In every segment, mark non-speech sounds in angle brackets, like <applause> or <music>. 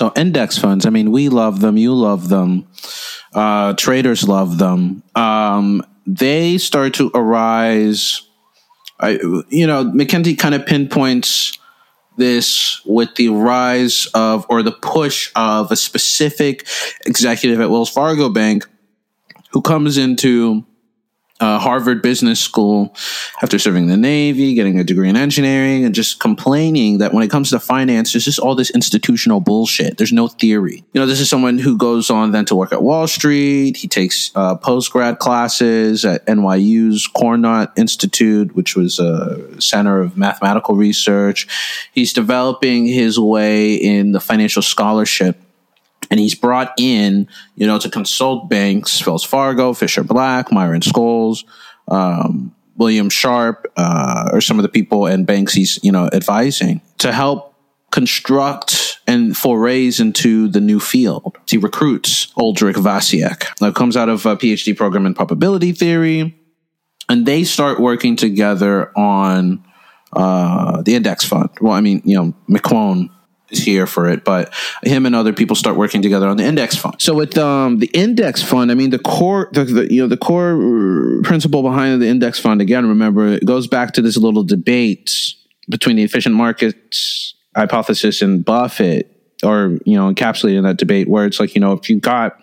So index funds, I mean, we love them, you love them, uh, traders love them. Um, they start to arise. I, you know, MacKenzie kind of pinpoints this with the rise of or the push of a specific executive at Wells Fargo Bank who comes into uh, Harvard Business School after serving the Navy, getting a degree in engineering, and just complaining that when it comes to finance, there's just all this institutional bullshit. There's no theory. You know, this is someone who goes on then to work at Wall Street. He takes uh, post grad classes at NYU's Courant Institute, which was a center of mathematical research. He's developing his way in the financial scholarship and he's brought in, you know, to consult banks, Wells Fargo, Fischer Black, Myron Scholes, um, William Sharpe, uh, or some of the people and banks he's, you know, advising to help construct and forays into the new field. He recruits Oldrich Vasicek. Now, comes out of a PhD program in probability theory, and they start working together on uh, the index fund. Well, I mean, you know, McQuown here for it, but him and other people start working together on the index fund. So with um, the index fund, I mean the core, the, the, you know, the core principle behind the index fund. Again, remember it goes back to this little debate between the efficient markets hypothesis and Buffett, or you know, encapsulated in that debate, where it's like you know, if you got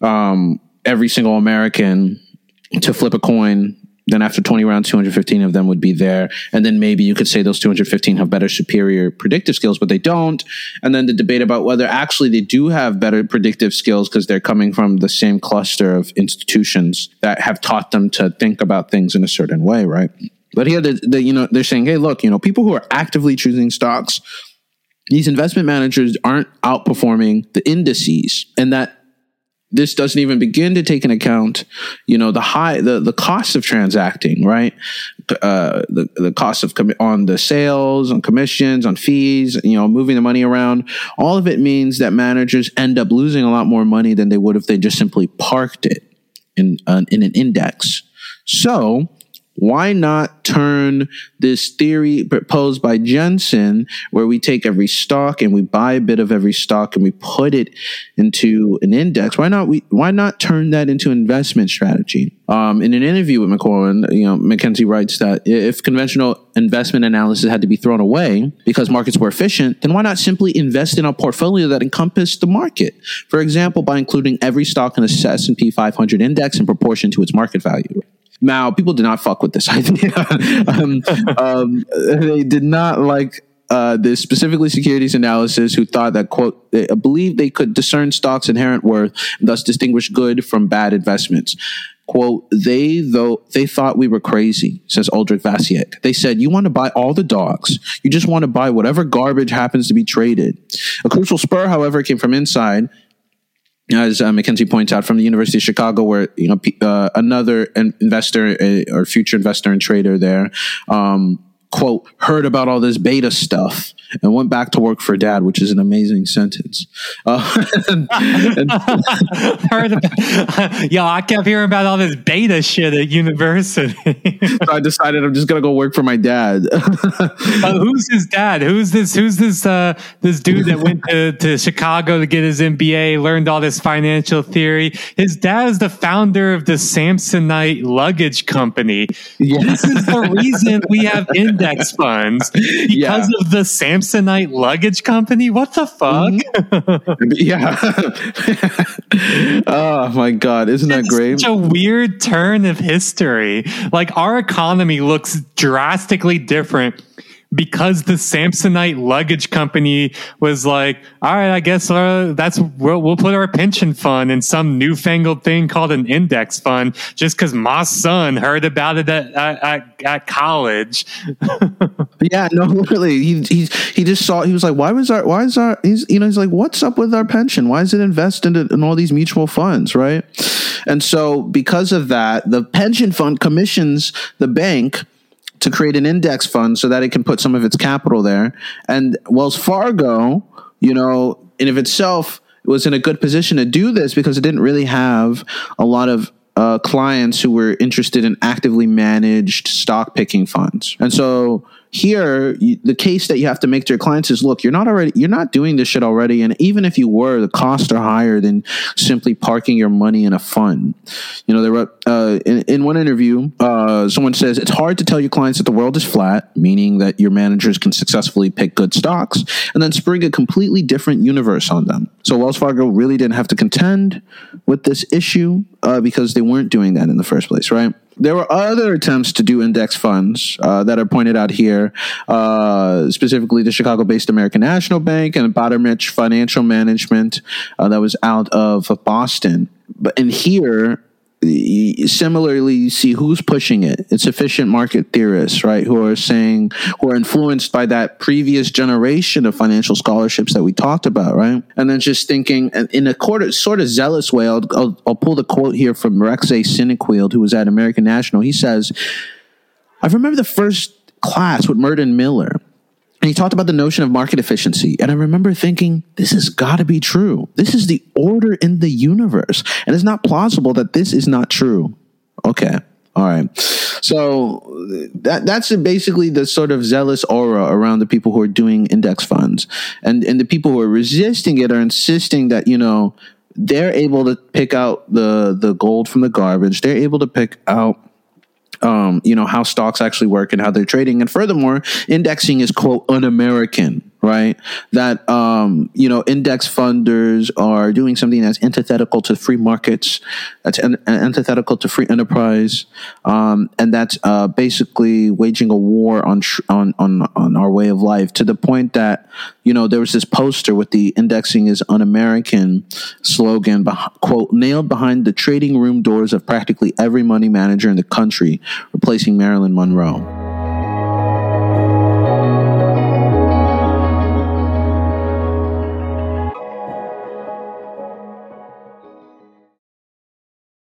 um, every single American to flip a coin then after 20 rounds, 215 of them would be there. And then maybe you could say those 215 have better superior predictive skills, but they don't. And then the debate about whether actually they do have better predictive skills because they're coming from the same cluster of institutions that have taught them to think about things in a certain way, right? But here, the, the, you know, they're saying, hey, look, you know, people who are actively choosing stocks, these investment managers aren't outperforming the indices, and that this doesn't even begin to take into account, you know, the high, the, the cost of transacting, right? Uh, the, the cost of com- on the sales, on commissions, on fees, you know, moving the money around. All of it means that managers end up losing a lot more money than they would if they just simply parked it in, uh, in an index. So why not turn this theory proposed by Jensen, where we take every stock and we buy a bit of every stock and we put it into an index? Why not we? Why not turn that into an investment strategy? Um, in an interview with McQuown, you know, MacKenzie writes that if conventional investment analysis had to be thrown away because markets were efficient, then why not simply invest in a portfolio that encompassed the market? For example, by including every stock in the S&P 500 index in proportion to its market value. Now, people did not fuck with this <laughs> idea. um, um, they did not like uh, specifically securities analysis who thought that quote they believed they could discern stocks inherent worth and thus distinguish good from bad investments. Quote they though they thought we were crazy says Oldrich Vasicek they said you want to buy all the dogs you just want to buy whatever garbage happens to be traded. A crucial spur however came from inside as uh, MacKenzie points out, from the University of Chicago, where you know uh, another investor uh, or future investor and trader there, um, quote, heard about all this beta stuff and went back to work for dad, which is an amazing sentence. Uh, <laughs> and, <laughs> and about, <laughs> yo, I kept hearing about all this beta shit at university. so I decided I'm just gonna go work for my dad. uh, who's his dad? Who's this? Who's this? Uh, this dude that went to, to Chicago to get his MBA, learned all this financial theory. His dad is the founder of the Samsonite luggage company. Yes. This is the reason we have index <laughs> funds because yeah. of the Samsonite luggage company? What the fuck? Mm-hmm. <laughs> yeah. <laughs> oh my god, isn't it's that great? Such a weird turn of history. Like our economy looks drastically different because the Samsonite luggage company was like, all right, I guess uh, that's we'll, we'll, put our pension fund in some newfangled thing called an index fund just because my son heard about it at, at, at college. <laughs> yeah, no, <laughs> literally, he, he, he just saw, he was like, why was our, why is our, he's, you know, he's like, what's up with our pension? Why is it invested in, in all these mutual funds? Right. And so because of that, the pension fund commissions the bank to create an index fund so that it can put some of its capital there. And Wells Fargo, you know, in of itself was in a good position to do this because it didn't really have a lot of uh, clients who were interested in actively managed stock picking funds. And so here you, the case that you have to make to your clients is look you're not already you're not doing this shit already. And even if you were the costs are higher than simply parking your money in a fund. You know there were uh, in, in one interview uh, someone says it's hard to tell your clients that the world is flat meaning that your managers can successfully pick good stocks and then spring a completely different universe on them. So wells fargo really didn't have to contend with this issue uh, because they weren't doing that in the first place right there were other attempts to do index funds uh, that are pointed out here, uh, specifically the Chicago based American National Bank and Batterymarch Financial Management uh, that was out of Boston. But in here, similarly you see who's pushing it. It's efficient market theorists right who are saying who are influenced by that previous generation of financial scholarships that we talked about right? And then just thinking in a quarter, sort of zealous way I'll, I'll, I'll pull the quote here from Rex A. Sinquefield who was at American National. He says I remember the first class with Merton Miller and he talked about the notion of market efficiency. And I remember thinking, this has got to be true. This is the order in the universe. And it's not plausible that this is not true. Okay. All right. So that that's basically the sort of zealous aura around the people who are doing index funds. And and the people who are resisting it are insisting that, you know, they're able to pick out the the gold from the garbage. They're able to pick out um, you know, how stocks actually work and how they're trading. And furthermore, indexing is quote un-American right? That um, you know, index funders are doing something that's antithetical to free markets, that's an, antithetical to free enterprise, um, and that's uh, basically waging a war on, on on on our way of life to the point that you know there was this poster with the indexing is un-American slogan, quote nailed behind the trading room doors of practically every money manager in the country, replacing Marilyn Monroe.